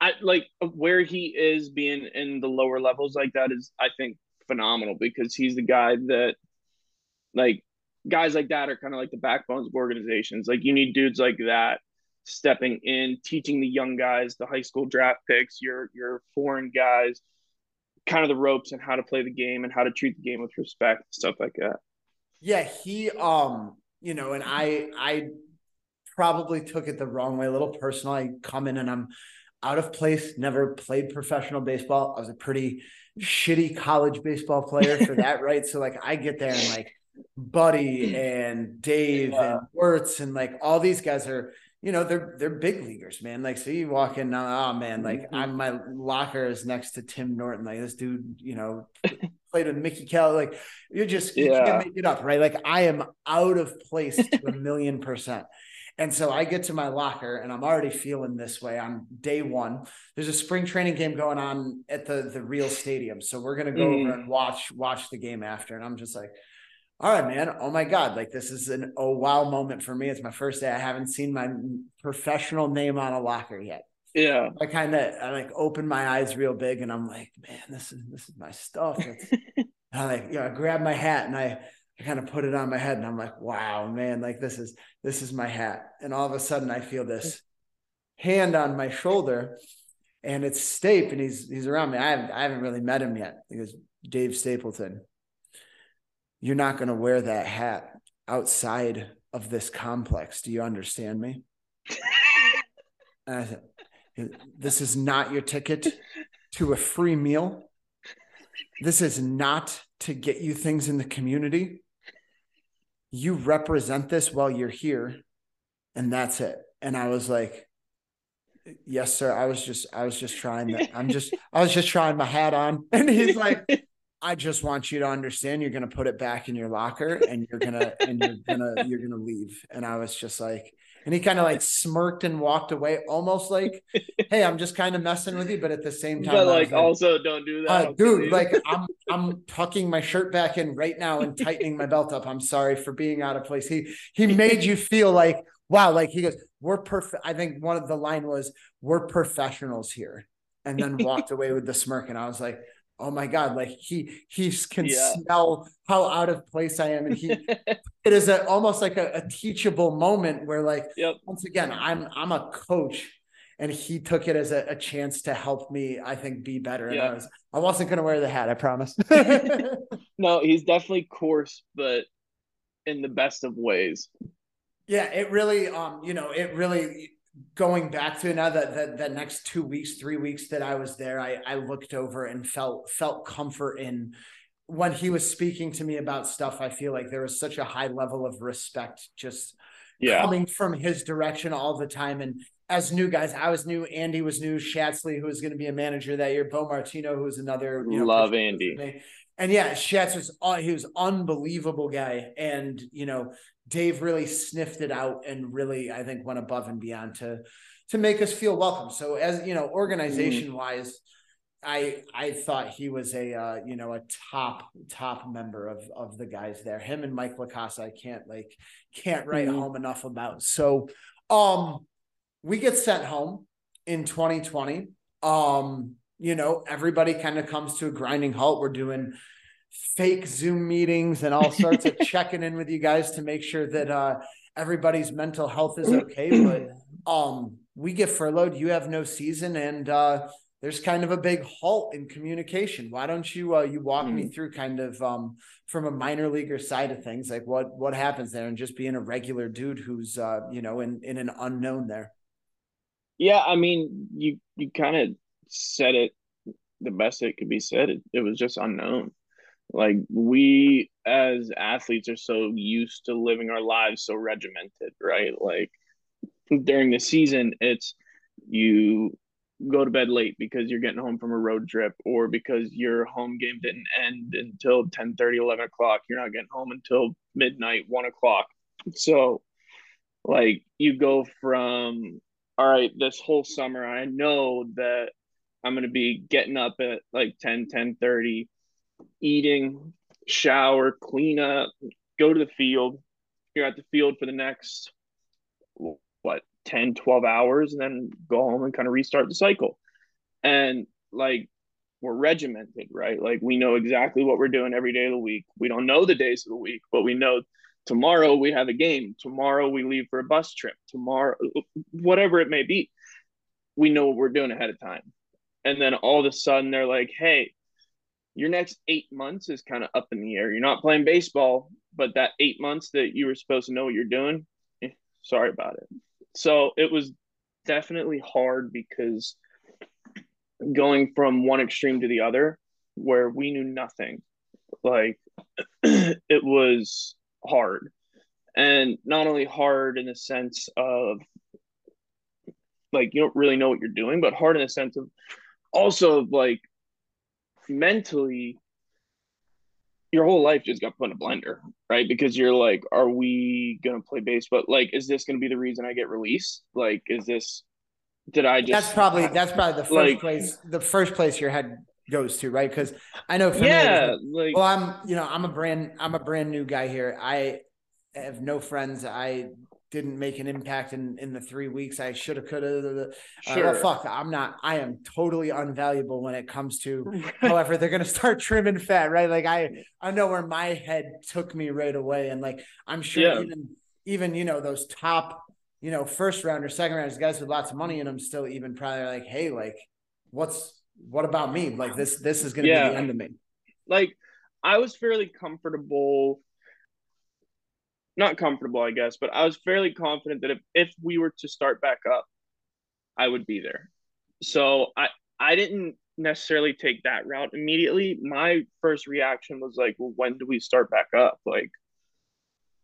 I like where he is being in the lower levels like that is I think phenomenal because he's the guy that like guys like that are kind of like the backbones of organizations. Like you need dudes like that stepping in, teaching the young guys, the high school draft picks, your your foreign guys, kind of the ropes and how to play the game and how to treat the game with respect, stuff like that. Yeah, he um, you know, and I I probably took it the wrong way, a little personal. I come in and I'm out of place, never played professional baseball. I was a pretty shitty college baseball player for that, right? So like I get there and like Buddy and Dave Yeah. and Wuertz and like all these guys are, you know, they're they're big leaguers, man. Like so you walk in now, oh man, like Mhm. I'm my locker is next to Tim Norton. Like this dude, you know, played with Mickey Kell. Like you're just you Yeah. can't make it up, right? Like I am out of place to a million percent. And so I get to my locker and I'm already feeling this way on day one. There's a spring training game going on at the the real stadium. So we're gonna go over Mhm. and watch watch the game after. And I'm just like, all right, man. Oh my God. Like this is an oh wow moment for me. It's my first day. I haven't seen my professional name on a locker yet. Yeah. I kind of I like open my eyes real big and I'm like, man, this is this is my stuff. I like, you know, I grab my hat and I I kind of put it on my head and I'm like, wow, man, like this is this is my hat. And all of a sudden I feel this hand on my shoulder and it's Stape and he's he's around me. I haven't I haven't really met him yet. He goes, Dave Stapleton, you're not gonna wear that hat outside of this complex. Do you understand me? And I said, this is not your ticket to a free meal. This is not to get you things in the community. You represent this while you're here, and that's it. And I was like, Yes, sir. I was just, I was just trying that. I'm just, I was just trying my hat on. And he's like, I just want you to understand you're gonna put it back in your locker and you're gonna and you're gonna you're gonna leave. And I was just like, and he kind of like smirked and walked away, almost like, hey, I'm just kind of messing with you, but at the same time, but was like also don't do that. uh, dude, like I'm I'm tucking my shirt back in right now and tightening my belt up. I'm sorry for being out of place. He he made you feel like wow, like he goes, we're perfect. I think one of the line was, we're professionals here, and then walked away with the smirk. And I was like, oh my god, like he he can Yeah. smell how out of place I am, and he it is a, almost like a, a teachable moment where like Yep. once again i'm i'm a coach and he took it as a, a chance to help me i think be better and i was i wasn't going to wear the hat i promise No, he's definitely coarse, but in the best of ways. yeah it really um you know it really going back to now that that that next two weeks three weeks that i was there i i looked over and felt felt comfort in when he was speaking to me about stuff i feel like there was such a high level of respect just Yeah. coming from his direction all the time. And as new guys, I was new, Andy was new, Schatzley, who was going to be a manager that year, Bo Martino, who was another you know, Love Andy. And yeah, Shatz was uh, he was unbelievable guy. And you know, Dave really sniffed it out and really, I think, went above and beyond to to make us feel welcome. So as you know, organization wise, I I thought he was a uh, you know a top top member of of the guys there. Him and Mike Lacasa, I can't like can't write Mhm. home enough about. So um we get sent home in 2020. Um, you know, everybody kind of comes to a grinding halt. We're doing fake Zoom meetings and all sorts of checking in with you guys to make sure that uh everybody's mental health is okay. But um we get furloughed, you have no season, and uh there's kind of a big halt in communication. Why don't you uh, you walk mm-hmm. me through kind of um, from a minor leaguer side of things, like what what happens there, and just being a regular dude who's uh, you know in in an unknown there. Yeah, I mean, you you kind of said it the best it could be said. It, it was just unknown. Like we as athletes are so used to living our lives so regimented, right? Like during the season, it's you go to bed late because you're getting home from a road trip or because your home game didn't end until 10 30 11 o'clock you're not getting home until midnight 1 o'clock so like you go from all right this whole summer i know that i'm going to be getting up at like 10 10 30 eating shower clean up go to the field you're at the field for the next what 10, 12 hours and then go home and kind of restart the cycle. And like we're regimented, right? Like we know exactly what we're doing every day of the week. We don't know the days of the week, but we know tomorrow we have a game. Tomorrow we leave for a bus trip. Tomorrow, whatever it may be, we know what we're doing ahead of time. And then all of a sudden they're like, hey, your next eight months is kind of up in the air. You're not playing baseball, but that eight months that you were supposed to know what you're doing, eh, sorry about it. So it was definitely hard because going from one extreme to the other, where we knew nothing, like it was hard. And not only hard in the sense of like you don't really know what you're doing, but hard in the sense of also like mentally your whole life just got put in a blender, right? Because you're like, are we gonna play baseball? Like, is this gonna be the reason I get released? Like, is this? Did I just? That's probably that's probably the first like, place. The first place your head goes to, right? Because I know for yeah, me, like, well, I'm you know I'm a brand I'm a brand new guy here. I have no friends. I didn't make an impact in in the three weeks I should have could have. Uh, sure. well, fuck, I'm not. I am totally unvaluable when it comes to. however, they're gonna start trimming fat, right? Like I I know where my head took me right away, and like I'm sure yeah. even even you know those top you know first round or second rounders guys with lots of money in them still even probably like hey like what's what about me like this this is gonna yeah. be the end of me. Like I was fairly comfortable not comfortable, I guess, but I was fairly confident that if, if we were to start back up, I would be there. So I I didn't necessarily take that route immediately. My first reaction was like, well, when do we start back up? Like,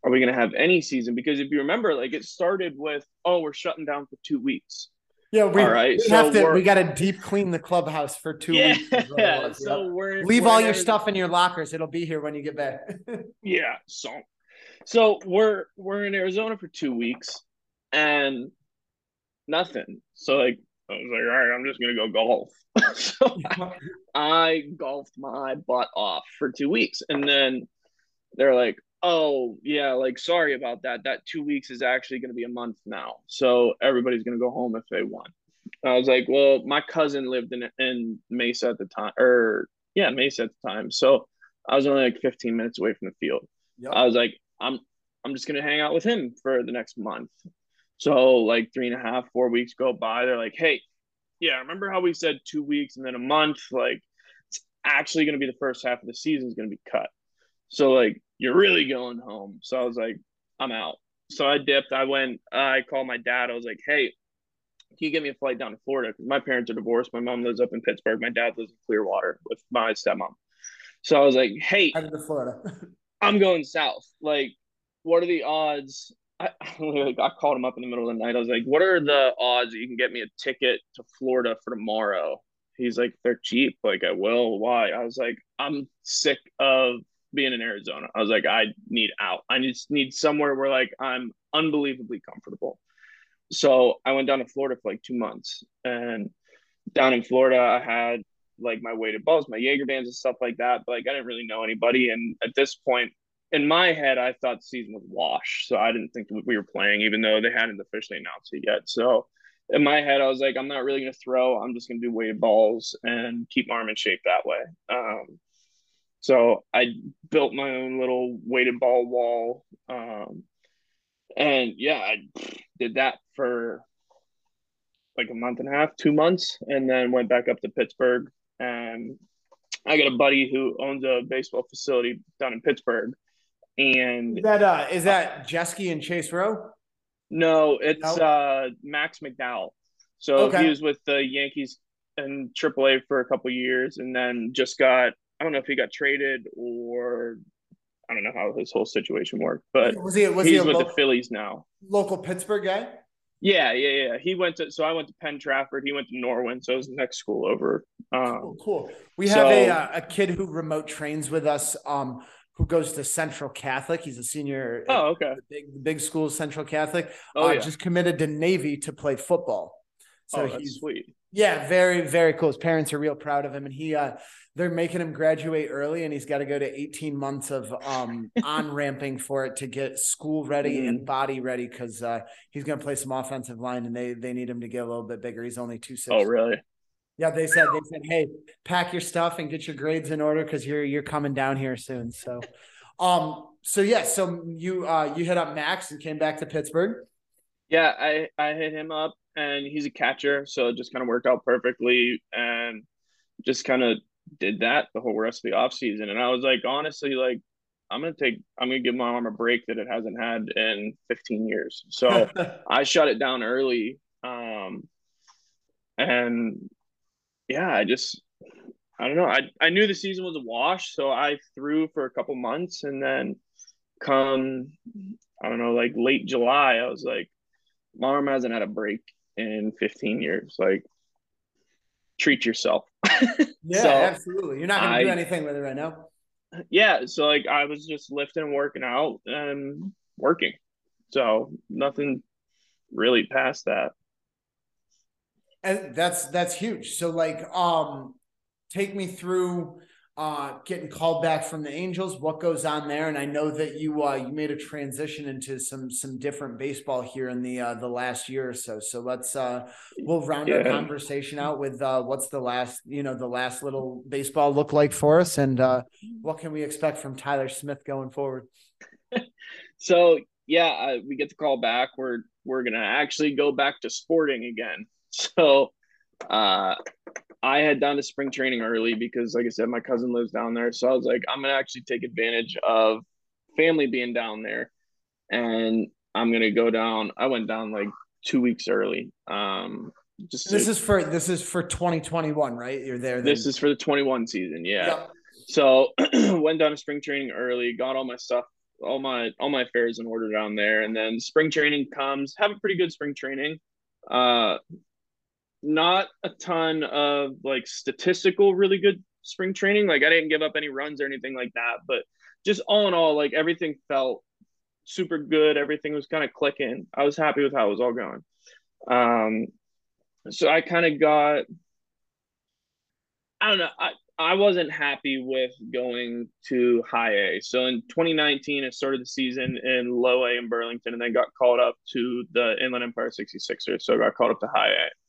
are we gonna have any season? Because if you remember, like it started with, oh, we're shutting down for two weeks. Yeah, we, all right. We so have to. We got to deep clean the clubhouse for two yeah, weeks. Yeah. So we're leave we're all your stuff in your lockers. It'll be here when you get back. yeah. So so we're we're in Arizona for two weeks and nothing. So like I was like, all right, I'm just gonna go golf. so I, I golfed my butt off for two weeks, and then they're like, oh yeah, like sorry about that. That two weeks is actually gonna be a month now. So everybody's gonna go home if they want. I was like, well, my cousin lived in in Mesa at the time, or yeah, Mesa at the time. So I was only like 15 minutes away from the field. Yep. I was like, I'm I'm just gonna hang out with him for the next month. So like three and a half, four weeks go by. They're like, hey, yeah, remember how we said two weeks and then a month? Like it's actually gonna be the first half of the season is gonna be cut. So like you're really going home. So I was like, I'm out. So I dipped. I went. I called my dad. I was like, hey, can you get me a flight down to Florida? My parents are divorced. My mom lives up in Pittsburgh. My dad lives in Clearwater with my stepmom. So I was like, hey, out of Florida. I'm going south. Like, what are the odds? I, I called him up in the middle of the night. I was like, what are the odds that you can get me a ticket to Florida for tomorrow? He's like, they're cheap. Like, I will. Why? I was like, I'm sick of being in Arizona. I was like, I need out. I just need somewhere where like I'm unbelievably comfortable. So I went down to Florida for like two months. And down in Florida, I had like my weighted balls, my Jaeger bands and stuff like that. But like I didn't really know anybody. And at this point, in my head, I thought the season was washed. So I didn't think we were playing, even though they hadn't officially announced it yet. So in my head, I was like, I'm not really going to throw. I'm just going to do weighted balls and keep my arm in shape that way. Um, so I built my own little weighted ball wall. Um, and yeah, I did that for like a month and a half, two months, and then went back up to Pittsburgh. And I got a buddy who owns a baseball facility down in Pittsburgh. And Is that uh is that Jeske and Chase Rowe? no, it's No? uh Max McDowell. So Okay. he was with the Yankees and AAA for a couple years, and then just got I don't know if he got traded or I don't know how his whole situation worked, but was he was he he's a with lo- the Phillies now. local Pittsburgh guy? Yeah, yeah, yeah. He went to so I went to Penn Trafford. He went to Norwin, so it was the next school over. Um, Cool, cool. We have a uh, a kid who remote trains with us. Um, who goes to Central Catholic? He's a senior. oh, okay. the big the big school, Central Catholic. Oh, uh, yeah. Just committed to Navy to play football. So oh, he's sweet. yeah, very very cool. His parents are real proud of him, and he uh, they're making him graduate early, and he's got to go to eighteen months of um on ramping for it to get school ready Mm-hmm. and body ready because uh, he's going to play some offensive line, and they they need him to get a little bit bigger. He's only two six. Oh, really? Yeah, they said they said, "Hey, pack your stuff and get your grades in order because you're you're coming down here soon." So, um, so yeah, so you uh you hit up Max and came back to Pittsburgh. Yeah, I I hit him up, and he's a catcher, so it just kind of worked out perfectly, and just kind of did that the whole rest of the off season. And I was like, honestly, like I'm gonna take, I'm gonna give my arm a break that it hasn't had in 15 years. So I shut it down early, um, and yeah, I just I don't know. I I knew the season was a wash, so I threw for a couple months, and then come I don't know, like late July, I was like, my arm hasn't had a break in 15 years. Like, treat yourself. yeah, So, absolutely. You're not going to do anything with it right now. yeah, so like I was just lifting, and working out, and working. So nothing really past that. And that's that's huge. So like um take me through uh getting called back from the Angels, what goes on there? And I know that you uh you made a transition into some some different baseball here in the uh the last year or so. So let's uh we'll round our conversation out with uh what's the last you know the last little baseball look like for us and uh what can we expect from Tyler Smith going forward? So yeah, uh, we get the call back. We're we're gonna actually go back to sporting again. So uh, I had done to spring training early because, like I said, my cousin lives down there. So I was like, I'm gonna actually take advantage of family being down there, and I'm gonna go down. I went down like two weeks early. Um, just This to- is for this is for 2021, right? You're there. then. this is for the 21 season. Yeah. Yep. So went down to spring training early, got all my stuff, all my all my affairs in order down there, and then spring training comes. Have a pretty good spring training. Uh, not a ton of like statistical really good spring training. Like I didn't give up any runs or anything like that, but just all in all, like everything felt super good. Everything was kind of clicking. I was happy with how it was all going. Um, so I kind of got I don't know. I, I wasn't happy with going to high A. So in 2019, I started the season in low A in Burlington and then got called up to the Inland Empire 66ers. So I got called up to high A.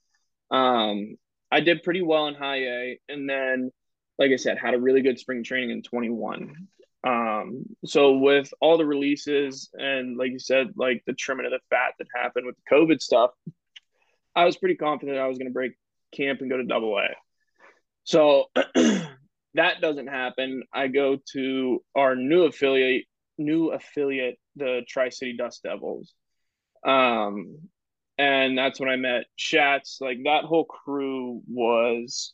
Um, I did pretty well in high A. And then, like I said, had a really good spring training in 21. Um, so with all the releases and like you said, like the trimming of the fat that happened with the COVID stuff, I was pretty confident I was going to break camp and go to double A. So that doesn't happen. I go to our new affiliate, new affiliate, the Tri City Dust Devils. Um, and that's when I met Shats. Like that whole crew was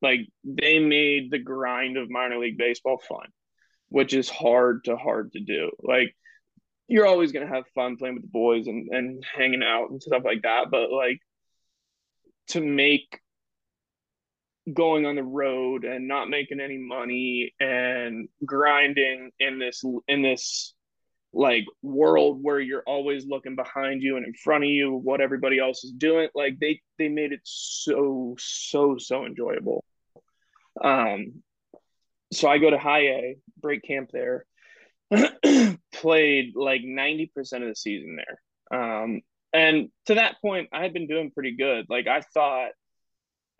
like they made the grind of minor league baseball fun, which is hard to hard to do. Like you're always gonna have fun playing with the boys and, and hanging out and stuff like that, but like to make going on the road and not making any money and grinding in this in this like world where you're always looking behind you and in front of you what everybody else is doing like they they made it so so so enjoyable. Um so i go to high a break camp there played like 90% of the season there. Um and to that point i had been doing pretty good. Like i thought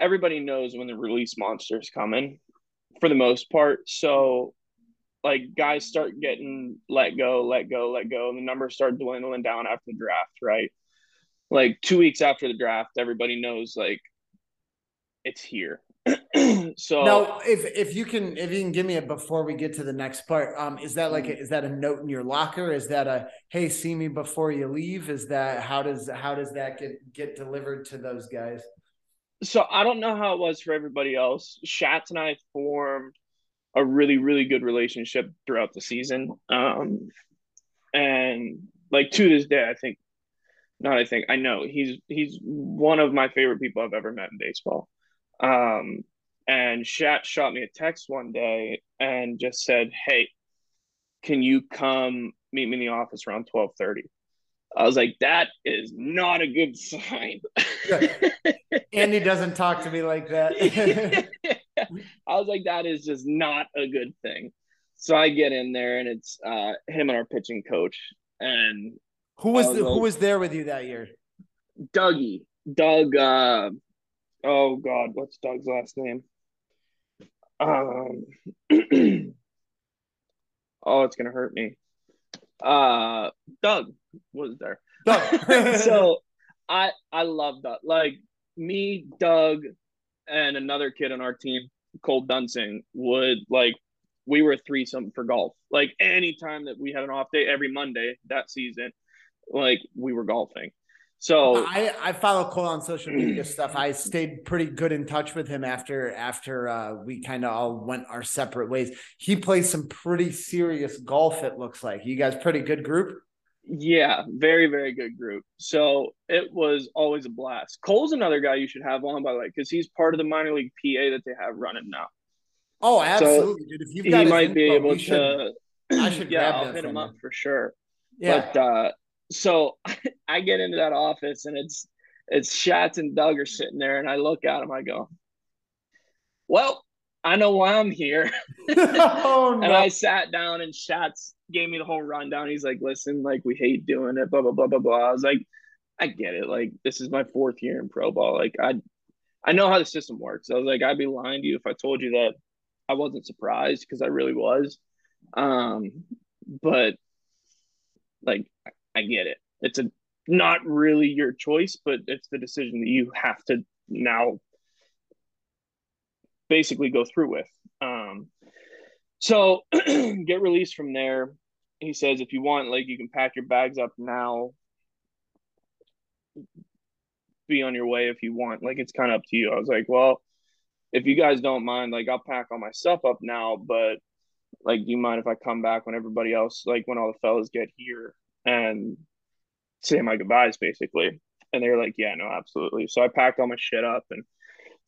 everybody knows when the release monster is coming for the most part. So like guys start getting let go, let go, let go, and the numbers start dwindling down after the draft, right? like two weeks after the draft, everybody knows like it's here. so now, if if you can if you can give me it before we get to the next part, um, is that like a, is that a note in your locker? Is that a hey, see me before you leave? Is that how does how does that get get delivered to those guys? So I don't know how it was for everybody else. Shats and I formed a really really good relationship throughout the season, um, and like to this day, I think not. I think I know he's he's one of my favorite people I've ever met in baseball. Um, and Shat shot me a text one day and just said, "Hey, can you come meet me in the office around twelve twelve thirty? I was like, "That is not a good sign." Andy doesn't talk to me like that. I was like, "That is just not a good thing." So I get in there and it's uh, him and our pitching coach. And who was, was the, like, who was there with you that year? Dougie, Doug. Uh, oh God, what's Doug's last name? Um, oh, it's gonna hurt me. Uh, Doug was there. Doug. so I I love that. Like me, Doug, and another kid on our team, Cole Duensing, would like we were three something for golf. Like anytime that we had an off day every Monday that season, like we were golfing. So I, I follow Cole on social media stuff. I stayed pretty good in touch with him after after uh, we kind of all went our separate ways. He plays some pretty serious golf. It looks like you guys pretty good group. Yeah, very very good group. So it was always a blast. Cole's another guy you should have on by the way because he's part of the minor league PA that they have running now. Oh, absolutely, so dude. If you've got he might info, be able to. Should, I should yeah, I'll hit him up for sure. Yeah. But uh, so I get into that office and it's it's Shats and Doug are sitting there, and I look at them. I go, "Well, I know why I'm here." oh, no. And I sat down, and Shats gave me the whole rundown. He's like, "Listen, like we hate doing it, blah blah blah blah blah." I was like, "I get it. Like this is my fourth year in pro ball. Like I, I know how the system works." I was like, "I'd be lying to you if I told you that I wasn't surprised because I really was." Um, but like I get it. It's a not really your choice, but it's the decision that you have to now basically go through with. Um, so get released from there. He says, if you want, like, you can pack your bags up now. Be on your way if you want. Like, it's kind of up to you. I was like, well, if you guys don't mind, like, I'll pack all my stuff up now, but like, do you mind if I come back when everybody else, like, when all the fellas get here? and say my goodbyes basically. And they were like, yeah, no, absolutely. So I packed all my shit up and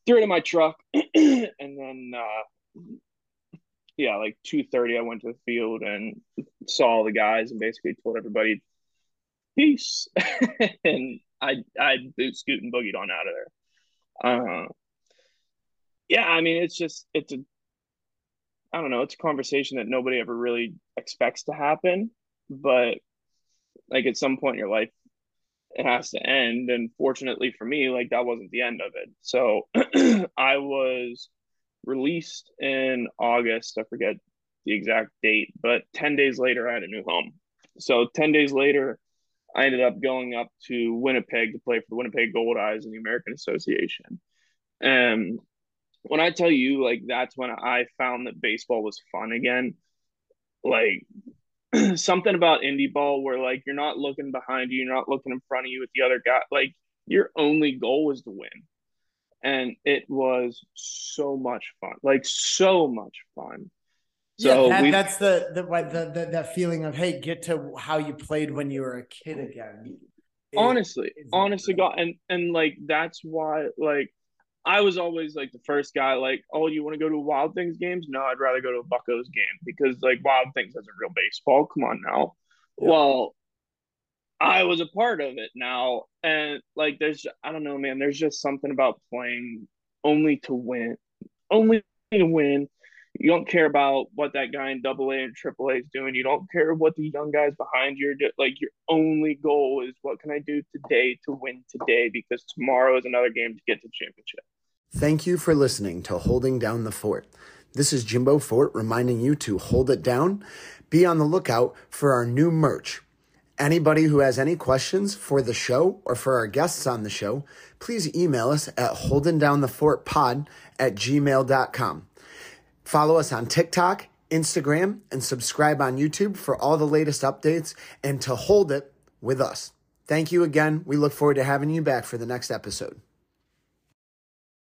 threw it in my truck. and then, uh, yeah, like 2.30, I went to the field and saw all the guys and basically told everybody, peace. and I, I boot scoot and boogied on out of there. Uh, yeah, I mean, it's just, it's a, I don't know, it's a conversation that nobody ever really expects to happen, but like at some point in your life it has to end. And fortunately for me like that wasn't the end of it. So i was released in august. I forget the exact date but 10 days later i had a new home. So 10 days later i ended up going up to winnipeg to play for the winnipeg Goldeyes in the american association. And when i tell you like that's when i found that baseball was fun again like something about indie ball where like you're not looking behind you, you're not looking in front of you with the other guy. Like your only goal was to win. And it was so much fun, like so much fun. So yeah, that, that's the the, the the that feeling of hey, get to how you played when you were a kid again. honestly, honestly, God, and and like that's why like I was always like the first guy, like, oh, you want to go to Wild Things games? No, I'd rather go to a Buccos game because like Wild Things has a real baseball. Come on now. Yeah. Well, I was a part of it now, and like, there's I don't know, man. There's just something about playing only to win, only to win. You don't care about what that guy in Double A AA and Triple A is doing. You don't care what the young guys behind you are doing. Like your only goal is what can I do today to win today because tomorrow is another game to get to championship. Thank you for listening to Holding Down the Fort. This is Jimbo Fort reminding you to hold it down. Be on the lookout for our new merch Anybody who has any questions for the show or for our guests on the show, please email us at holdingdownthefortpod at gmail.com. Follow us on TikTok, Instagram, and subscribe on YouTube for all the latest updates and to hold it with us. Thank you again. We look forward to having you back for the next episode.